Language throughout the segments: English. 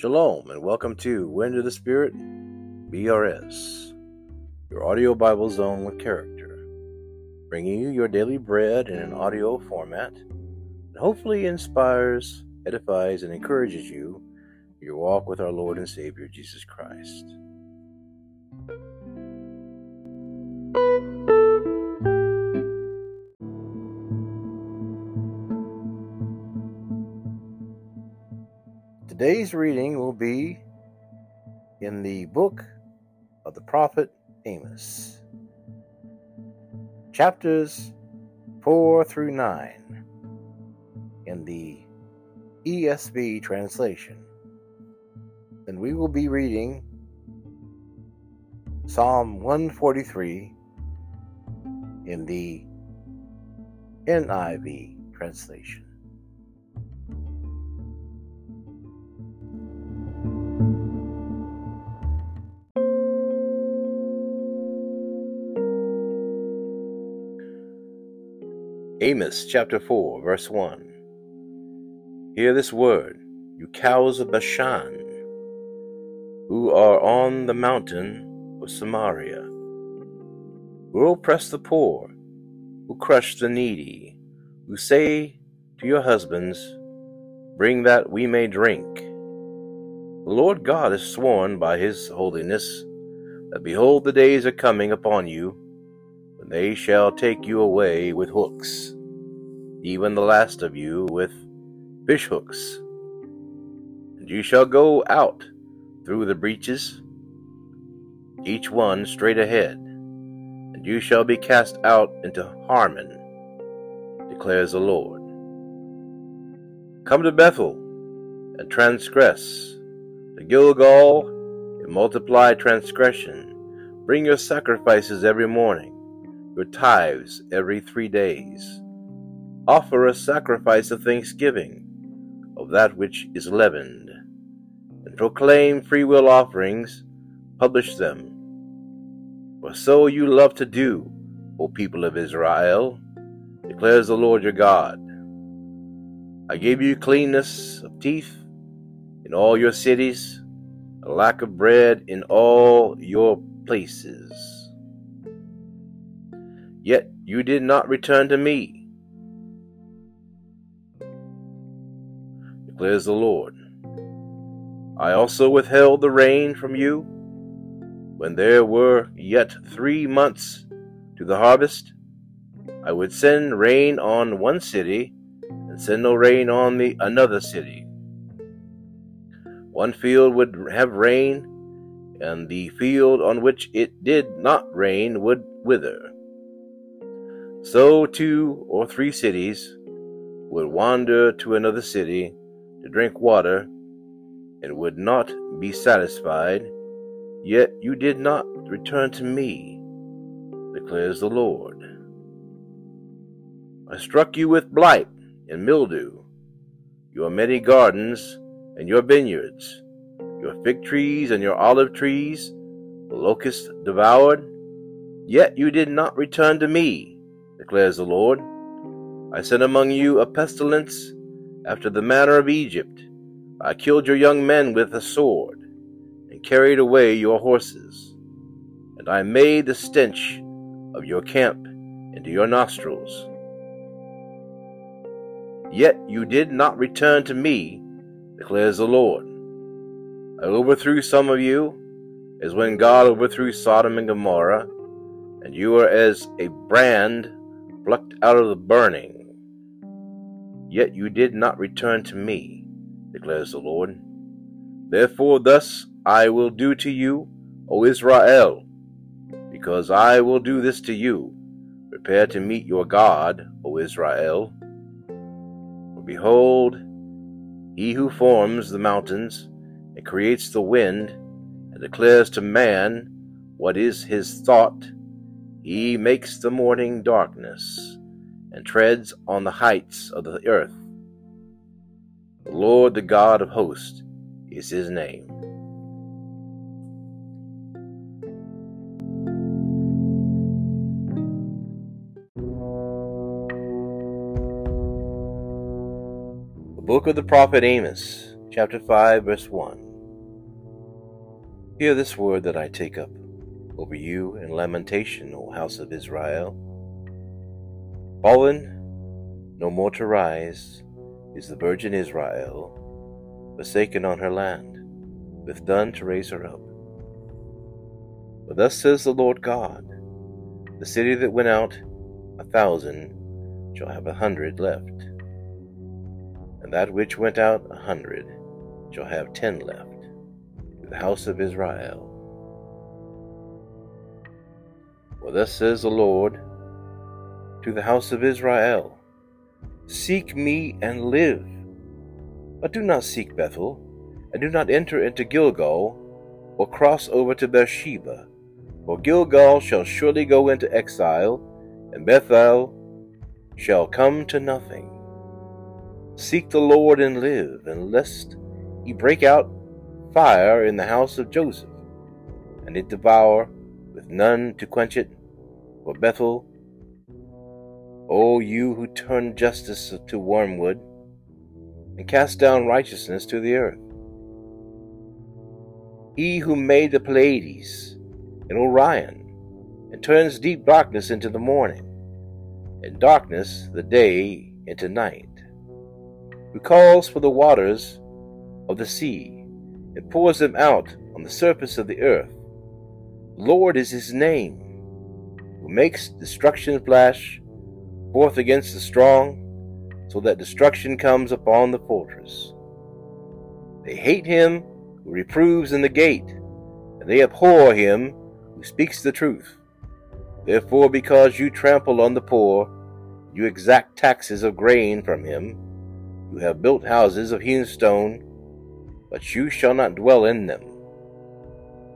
Shalom and welcome to Wind of the Spirit, BRS, your audio Bible zone with character, bringing you your daily bread in an audio format that hopefully inspires, edifies, and encourages you your walk with our Lord and Savior Jesus Christ. Today's reading will be in the book of the prophet Amos, chapters 4 through 9, in the ESV translation. And we will be reading Psalm 143 in the NIV translation. Amos chapter 4, verse 1. Hear this word, you cows of Bashan, who are on the mountain of Samaria, who oppress the poor, who crush the needy, who say to your husbands, Bring that we may drink. The Lord God has sworn by his holiness that behold, the days are coming upon you when they shall take you away with hooks, even the last of you with fish hooks. And you shall go out through the breaches, each one straight ahead, and you shall be cast out into Harmon, declares the Lord. Come to Bethel and transgress, to Gilgal and multiply transgression. Bring your sacrifices every morning your tithes every three days. Offer a sacrifice of thanksgiving of that which is leavened, and proclaim free will offerings, publish them. For so you love to do, O people of Israel, declares the Lord your God. I gave you cleanness of teeth in all your cities, a lack of bread in all your places. Yet you did not return to me, declares the Lord. I also withheld the rain from you when there were yet three months to the harvest. I would send rain on one city and send no rain on the another city. One field would have rain, and the field on which it did not rain would wither. So two or three cities would wander to another city to drink water and would not be satisfied, yet you did not return to me, declares the Lord. I struck you with blight and mildew, your many gardens and your vineyards, your fig trees and your olive trees, the locusts devoured, yet you did not return to me, declares the Lord. I sent among you a pestilence after the manner of Egypt. I killed your young men with a sword, and carried away your horses. And I made the stench of your camp into your nostrils. Yet you did not return to me, declares the Lord. I overthrew some of you, as when God overthrew Sodom and Gomorrah, and you are as a brand plucked out of the burning. Yet you did not return to me, declares the Lord. Therefore, thus I will do to you, O Israel, because I will do this to you. Prepare to meet your God, O Israel. For behold, he who forms the mountains and creates the wind and declares to man what is his thought he makes the morning darkness and treads on the heights of the earth. The Lord, the God of hosts, is his name. The book of the prophet Amos, chapter 5, verse 1. Hear this word that I take up over you in lamentation, O house of Israel. Fallen, no more to rise, is the virgin Israel, forsaken on her land, with none to raise her up. For thus says the Lord God The city that went out a thousand shall have a hundred left, and that which went out a hundred shall have ten left, to the house of Israel. For thus says the Lord to the house of Israel Seek me and live. But do not seek Bethel, and do not enter into Gilgal, or cross over to Beersheba. For Gilgal shall surely go into exile, and Bethel shall come to nothing. Seek the Lord and live, and lest he break out fire in the house of Joseph, and it devour with none to quench it. For Bethel, O you who turn justice to wormwood, and cast down righteousness to the earth. He who made the Pleiades and Orion, and turns deep darkness into the morning, and darkness the day into night, who calls for the waters of the sea, and pours them out on the surface of the earth. Lord is his name, who makes destruction flash forth against the strong, so that destruction comes upon the fortress. They hate him who reproves in the gate, and they abhor him who speaks the truth. Therefore, because you trample on the poor, you exact taxes of grain from him, you have built houses of hewn stone, but you shall not dwell in them.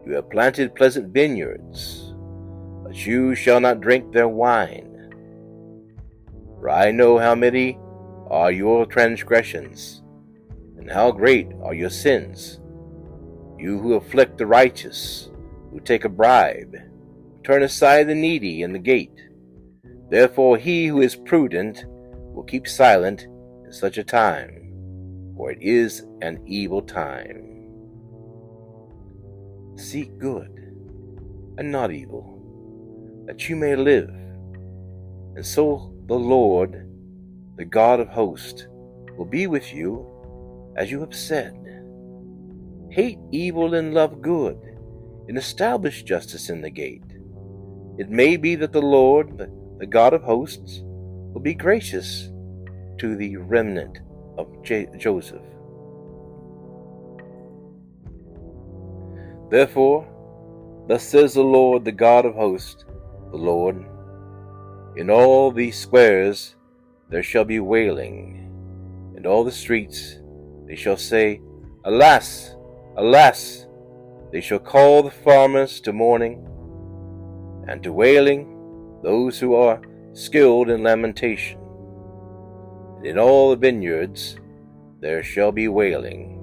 You have planted pleasant vineyards, but you shall not drink their wine. For I know how many are your transgressions, and how great are your sins. You who afflict the righteous, who take a bribe, turn aside the needy in the gate. Therefore he who is prudent will keep silent in such a time, for it is an evil time. Seek good and not evil, that you may live. And so the Lord, the God of hosts, will be with you as you have said. Hate evil and love good, and establish justice in the gate. It may be that the Lord, the, God of hosts, will be gracious to the remnant of J- Joseph. Therefore, thus says the Lord, the God of hosts, the Lord, in all these squares there shall be wailing, in all the streets they shall say, Alas! Alas, they shall call the farmers to mourning, and to wailing those who are skilled in lamentation. And in all the vineyards there shall be wailing,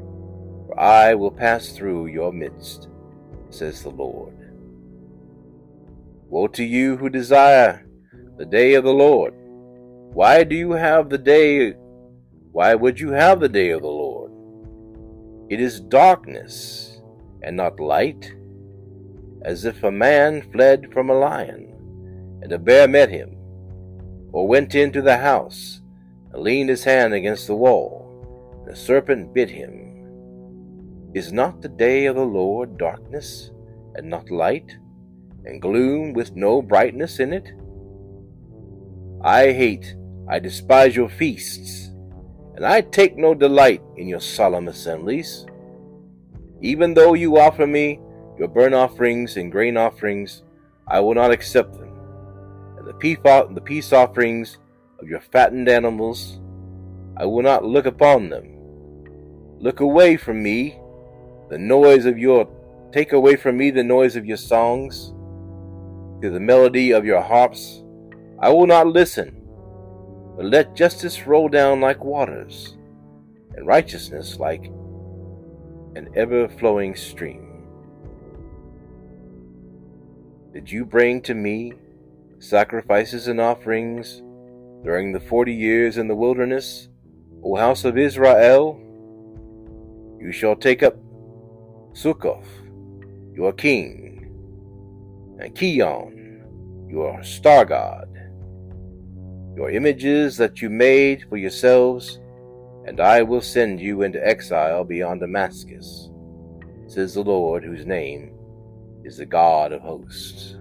for I will pass through your midst, says the Lord. Woe to you who desire the day of the Lord! Why do you have the day? Why would you have the day of the Lord? It is darkness and not light, as if a man fled from a lion, and a bear met him, or went into the house and leaned his hand against the wall, and a serpent bit him. Is not the day of the Lord darkness and not light, and gloom with no brightness in it? I hate, I despise your feasts and I take no delight in your solemn assemblies. Even though you offer me your burnt offerings and grain offerings, I will not accept them. And the peace offerings of your fattened animals, I will not look upon them. Look away from me the noise of your take away from me the noise of your songs, to the melody of your harps. I will not listen but let justice roll down like waters, and righteousness like an ever flowing stream. Did you bring to me sacrifices and offerings during the forty years in the wilderness, O house of Israel? You shall take up Sukkoth your king, and Kiyyun, your star god, your images that you made for yourselves, and I will send you into exile beyond Damascus, says the Lord, whose name is the God of hosts.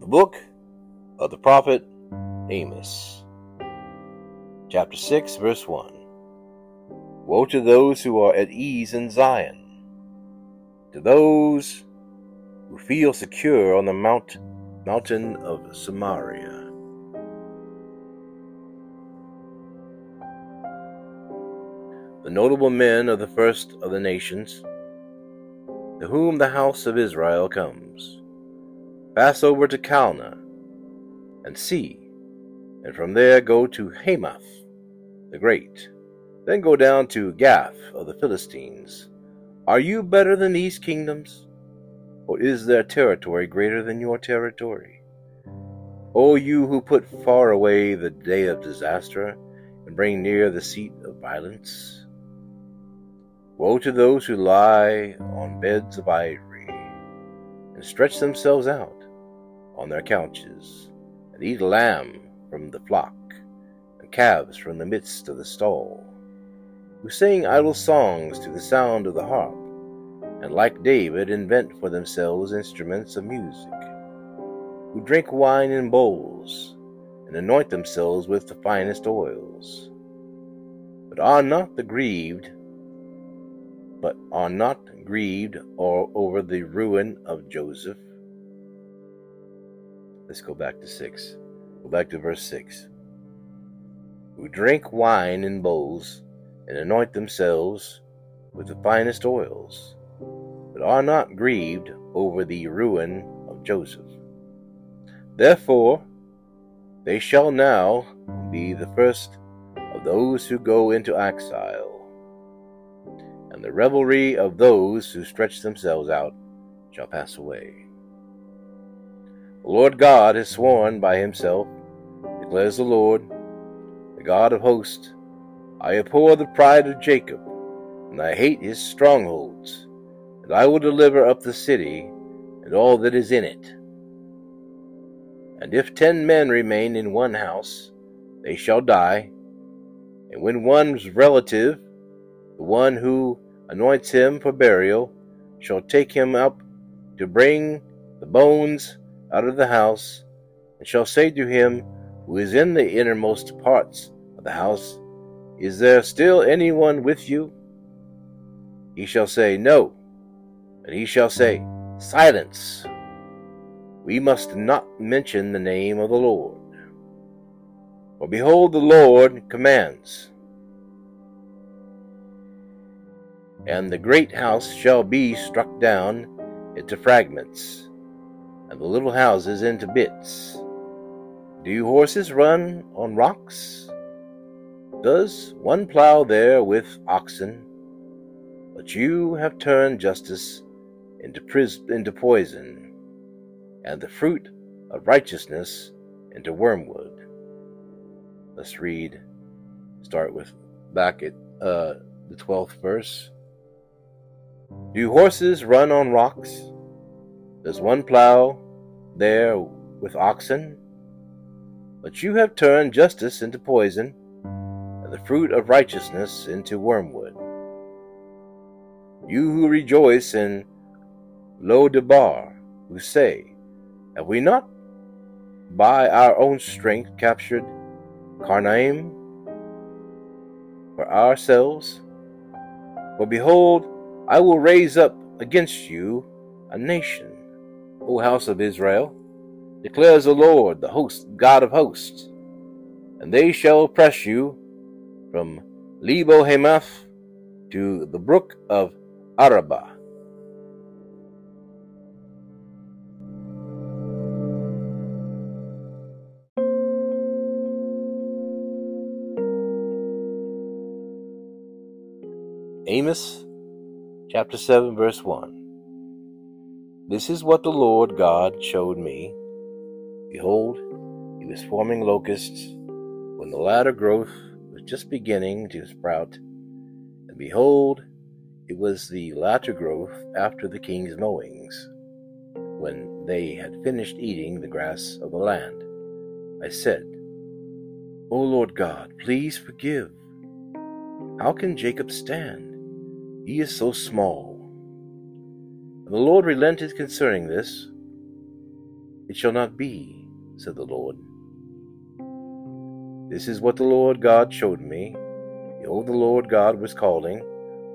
The book of the prophet Amos, chapter 6, verse 1. Woe to those who are at ease in Zion, to those who feel secure on the mount, mountain of Samaria. The notable men of the first of the nations, to whom the house of Israel comes pass over to Calneh and see, and from there go to Hamath the Great, then go down to Gath of the Philistines. Are you better than these kingdoms? Or is their territory greater than your territory? O you who put far away the day of disaster and bring near the seat of violence? Woe to those who lie on beds of ivory and stretch themselves out on their couches, and eat lamb from the flock, calves from the midst of the stall, who sing idle songs to the sound of the harp, and like David invent for themselves instruments of music, who drink wine in bowls, and anoint themselves with the finest oils, but are not the grieved, but are not grieved or over the ruin of Joseph, Let's go back to 6. Go back to verse 6. Who drink wine in bowls and anoint themselves with the finest oils, but are not grieved over the ruin of Joseph. Therefore, they shall now be the first of those who go into exile, and the revelry of those who stretch themselves out shall pass away. The Lord God has sworn by himself, declares the Lord, the God of hosts, I abhor the pride of Jacob, and I hate his strongholds, and I will deliver up the city and all that is in it. And if ten men remain in one house, they shall die, and when one's relative, the one who anoints him for burial, shall take him up to bring the bones out of the house, and shall say to him who is in the innermost parts of the house, Is there still any one with you? He shall say, No. And he shall say, Silence. We must not mention the name of the Lord. For behold, the Lord commands, and the great house shall be struck down into fragments and the little houses into bits. Do horses run on rocks? Does one plow there with oxen? But you have turned justice into, pris- into poison, and the fruit of righteousness into wormwood. Let's read, start with back at uh, the 12th verse. Do horses run on rocks? Does one plow there with oxen? But you have turned justice into poison, and the fruit of righteousness into wormwood. You who rejoice in Lo-debar, who say, Have we not by our own strength captured Karnaim for ourselves? For behold, I will raise up against you a nation O house of Israel, declares the Lord, the host, God of hosts. And they shall oppress you from Lebo Hamath to the brook of Arabah. Amos chapter 7, verse 1. This is what the Lord God showed me. Behold, he was forming locusts when the latter growth was just beginning to sprout. And behold, it was the latter growth after the king's mowings, when they had finished eating the grass of the land. I said, O Lord God, please forgive. How can Jacob stand? He is so small. And the Lord relented concerning this. It shall not be, said the Lord. This is what the Lord God showed me. Behold, the Lord God was calling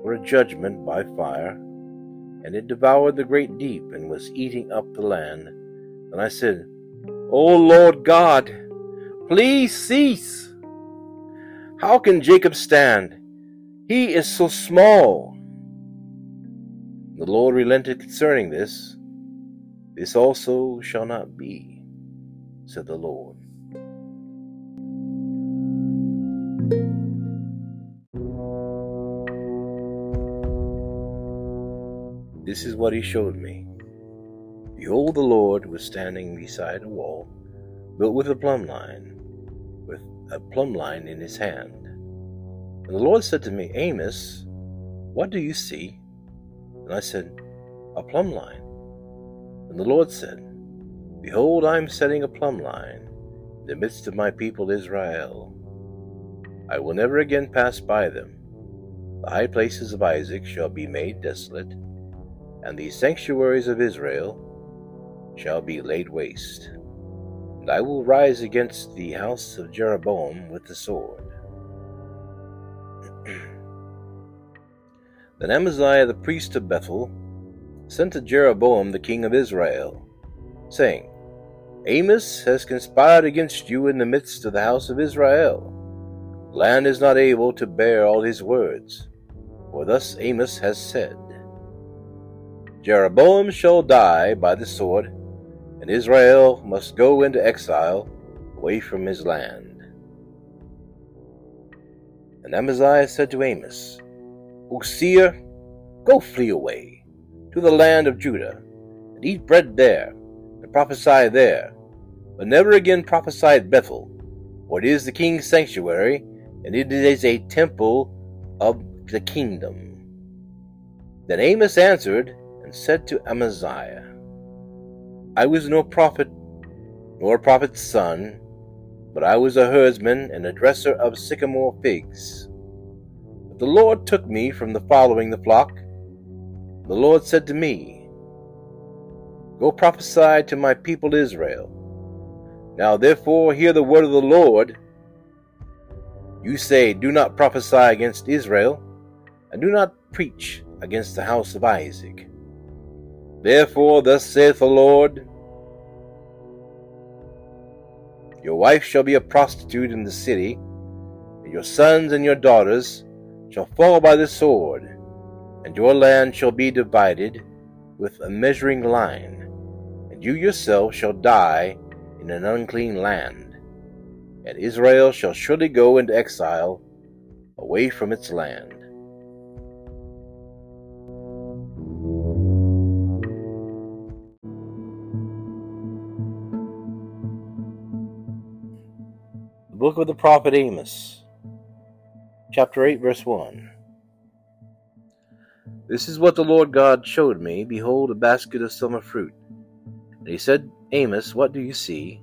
for a judgment by fire, and it devoured the great deep and was eating up the land. And I said, O Lord God, please cease. How can Jacob stand? He is so small. The Lord relented concerning this. This also shall not be, said the Lord. This is what he showed me. Behold, the Lord was standing beside a wall built with a plumb line, with a plumb line in his hand. And the Lord said to me, Amos, what do you see? And I said, A plumb line. And the Lord said, Behold, I am setting a plumb line in the midst of my people Israel. I will never again pass by them. The high places of Isaac shall be made desolate, and the sanctuaries of Israel shall be laid waste. And I will rise against the house of Jeroboam with the sword then Amaziah the priest of Bethel sent to Jeroboam the king of Israel, saying, Amos has conspired against you in the midst of the house of Israel. Land is not able to bear all his words, for thus Amos has said, Jeroboam shall die by the sword, and Israel must go into exile away from his land. And Amaziah said to Amos, O seer, go flee away to the land of Judah, and eat bread there, prophesy there, but never again prophesy at Bethel, for it is the king's sanctuary, and it is a temple of the kingdom. Then Amos answered and said to Amaziah, I was no prophet, nor a prophet's son, but I was a herdsman and a dresser of sycamore figs. But the Lord took me from the following the flock. The Lord said to me, Go prophesy to my people Israel. Now therefore hear the word of the Lord. You say, Do not prophesy against Israel, and do not preach against the house of Isaac. Therefore, thus saith the Lord, Your wife shall be a prostitute in the city, and your sons and your daughters shall fall by the sword, and your land shall be divided with a measuring line, and you yourself shall die in an unclean land, and Israel shall surely go into exile away from its land. The book of the prophet Amos, chapter 8, verse 1. This is what the Lord God showed me. Behold, a basket of summer fruit. And he said, Amos, what do you see?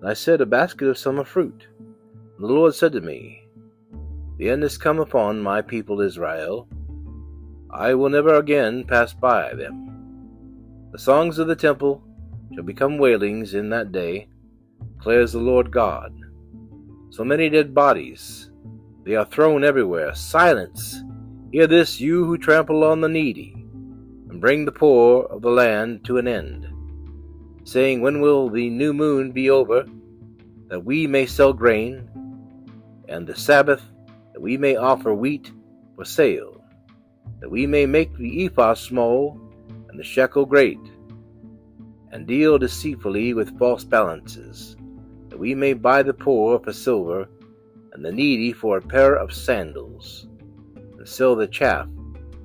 And I said, A basket of summer fruit. And the Lord said to me, The end has come upon my people Israel. I will never again pass by them. The songs of the temple shall become wailings in that day, declares the Lord God. So many dead bodies. They are thrown everywhere. Silence! Hear this, you who trample on the needy, and bring the poor of the land to an end, saying, When will the new moon be over, that we may sell grain, and the Sabbath, that we may offer wheat for sale, that we may make the ephah small, and the shekel great, and deal deceitfully with false balances? that we may buy the poor for silver, and the needy for a pair of sandals, and sell the chaff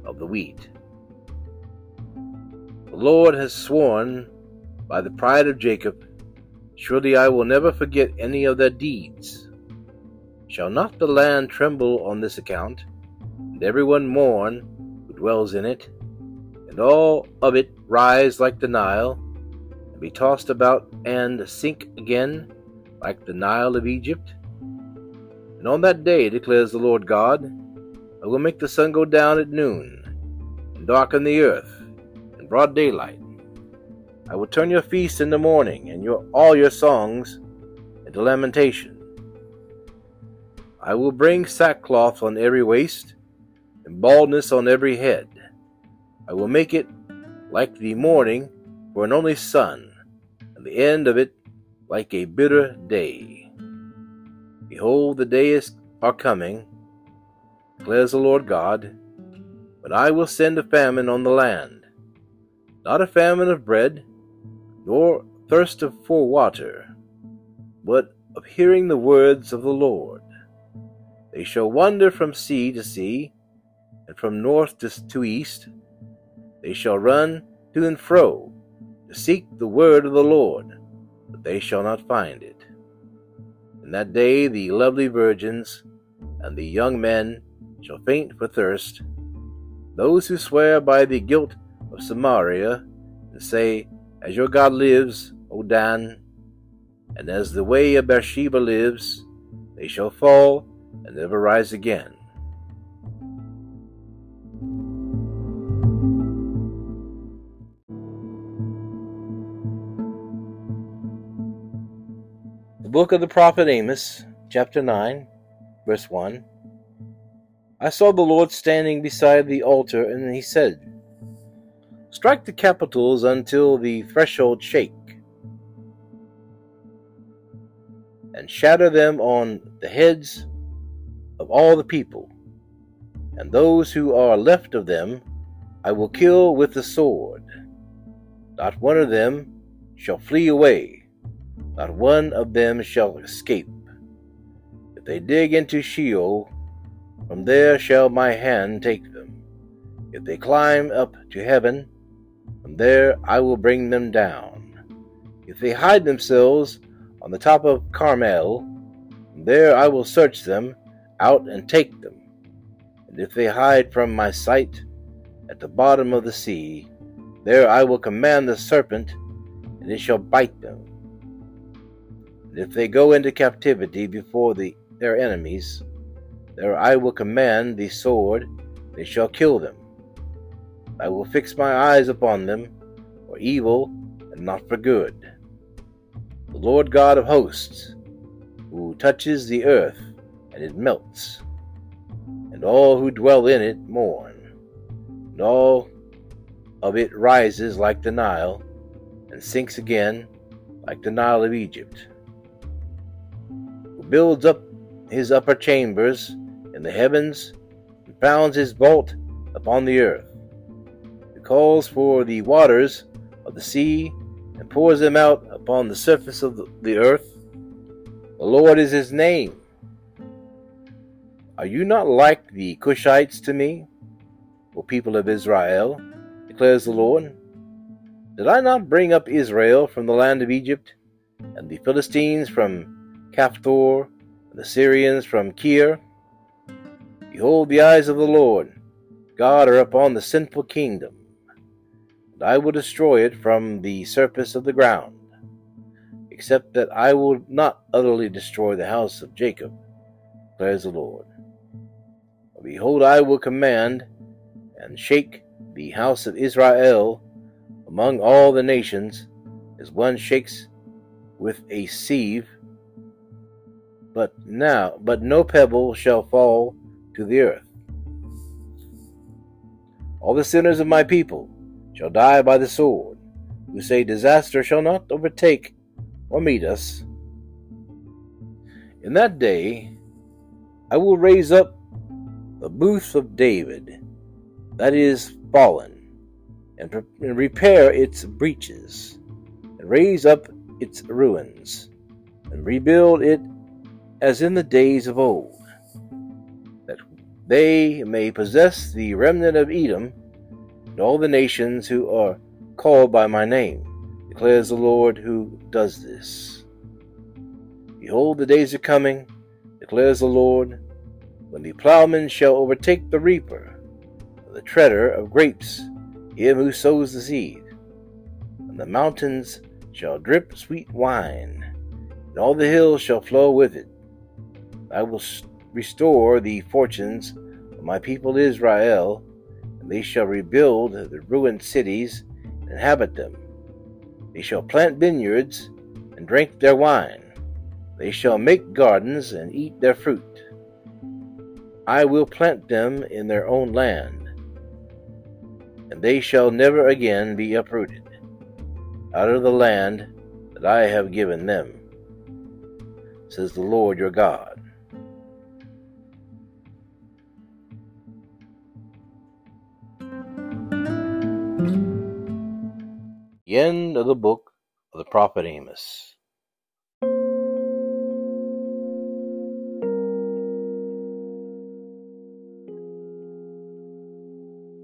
of the wheat. The Lord has sworn by the pride of Jacob, Surely I will never forget any of their deeds. Shall not the land tremble on this account, and everyone mourn who dwells in it, and all of it rise like the Nile, and be tossed about and sink again like the Nile of Egypt? And on that day, declares the Lord God, I will make the sun go down at noon, and darken the earth in broad daylight. I will turn your feast the morning and your all your songs into lamentation. I will bring sackcloth on every waist, and baldness on every head. I will make it like the morning for an only son, and the end of it like a bitter day. Behold, the days are coming, declares the Lord God, when I will send a famine on the land, not a famine of bread, nor thirst for water, but of hearing the words of the Lord. They shall wander from sea to sea, and from north to east. They shall run to and fro to seek the word of the Lord, but they shall not find it. In that day the lovely virgins and the young men shall faint for thirst. Those who swear by the guilt of Samaria and say, As your God lives, O Dan, and as the way of Beersheba lives, they shall fall and never rise again. The book of the prophet Amos, chapter 9, verse 1. I saw the Lord standing beside the altar, and he said, Strike the capitals until the threshold shake, and shatter them on the heads of all the people, and those who are left of them I will kill with the sword. Not one of them shall flee away not one of them shall escape. If they dig into Sheol, from there shall my hand take them. If they climb up to heaven, from there I will bring them down. If they hide themselves on the top of Carmel, there I will search them out and take them. And if they hide from my sight at the bottom of the sea, there I will command the serpent, and it shall bite them And if they go into captivity before the, their enemies, there I will command the sword, and they shall kill them. I will fix my eyes upon them, for evil and not for good. The Lord God of hosts, who touches the earth, and it melts, and all who dwell in it mourn, and all of it rises like the Nile, and sinks again like the Nile of Egypt Who builds up his upper chambers in the heavens, and founds his vault upon the earth. Calls for the waters of the sea, and pours them out upon the surface of the earth. The Lord is his name. Are you not like the Cushites to me, O people of Israel? declares the Lord. Did I not bring up Israel from the land of Egypt, and the Philistines from Caphtor, and the Syrians from Kir. Behold, the eyes of the Lord God are upon the sinful kingdom, I will destroy it from the surface of the ground, except that I will not utterly destroy the house of Jacob, declares the Lord. Behold, I will command and shake the house of Israel among all the nations, as one shakes with a sieve but now but no pebble shall fall to the earth. All the sinners of my people shall die by the sword, who say disaster shall not overtake or meet us. In that day I will raise up the booth of David that is fallen, and, pre- and repair its breaches, and raise up its ruins, and rebuild it as in the days of old, that they may possess the remnant of Edom all the nations who are called by my name, declares the Lord who does this. Behold, the days are coming, declares the Lord, when the plowman shall overtake the reaper, the treader of grapes, him who sows the seed. And the mountains shall drip sweet wine, and all the hills shall flow with it. I will restore the fortunes of my people Israel, and they shall rebuild the ruined cities and inhabit them. They shall plant vineyards and drink their wine. They shall make gardens and eat their fruit. I will plant them in their own land, and they shall never again be uprooted out of the land that I have given them, says the Lord your God. End of the book of the prophet Amos.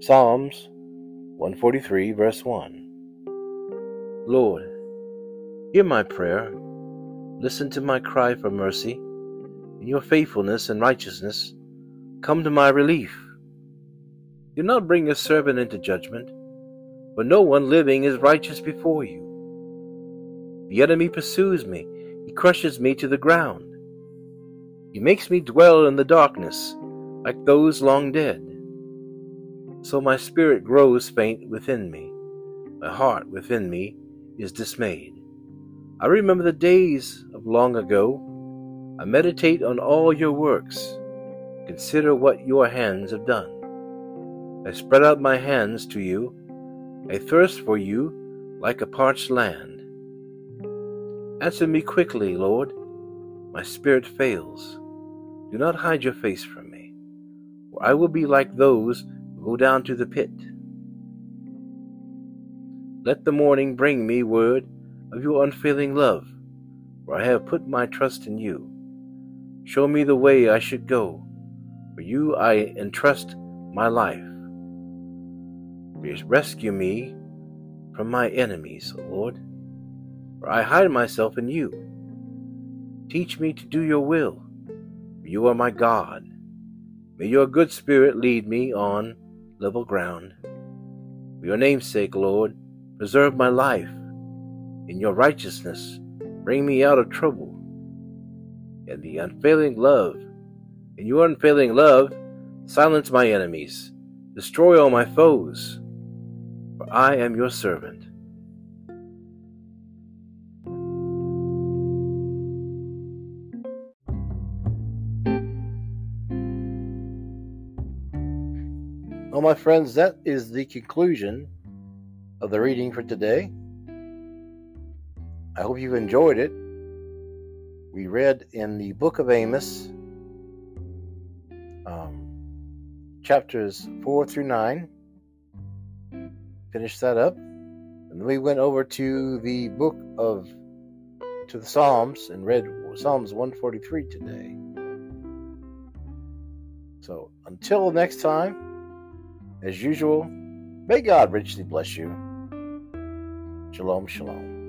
Psalms 143, verse 1. Lord, hear my prayer. Listen to my cry for mercy. In your faithfulness and righteousness, come to my relief. Do not bring your servant into judgment for no one living is righteous before you. The enemy pursues me, he crushes me to the ground. He makes me dwell in the darkness, like those long dead. So my spirit grows faint within me, my heart within me is dismayed. I remember the days of long ago. I meditate on all your works, consider what your hands have done. I spread out my hands to you I thirst for you like a parched land. Answer me quickly, Lord. My spirit fails. Do not hide your face from me, or I will be like those who go down to the pit. Let the morning bring me word of your unfailing love, for I have put my trust in you. Show me the way I should go, for you I entrust my life. Rescue me from my enemies, O Lord, for I hide myself in you. Teach me to do your will, for you are my God. May your good spirit lead me on level ground. For your name's sake, Lord, preserve my life. In your righteousness, bring me out of trouble. And the unfailing love, in your unfailing love, silence my enemies, destroy all my foes I am your servant. Well, my friends, that is the conclusion of the reading for today. I hope you've enjoyed it. We read in the book of Amos, um, chapters 4 through 9 finished that up. And then we went over to the book of to the Psalms and read Psalms 143 today. So until next time, as usual, may God richly bless you. Shalom, shalom.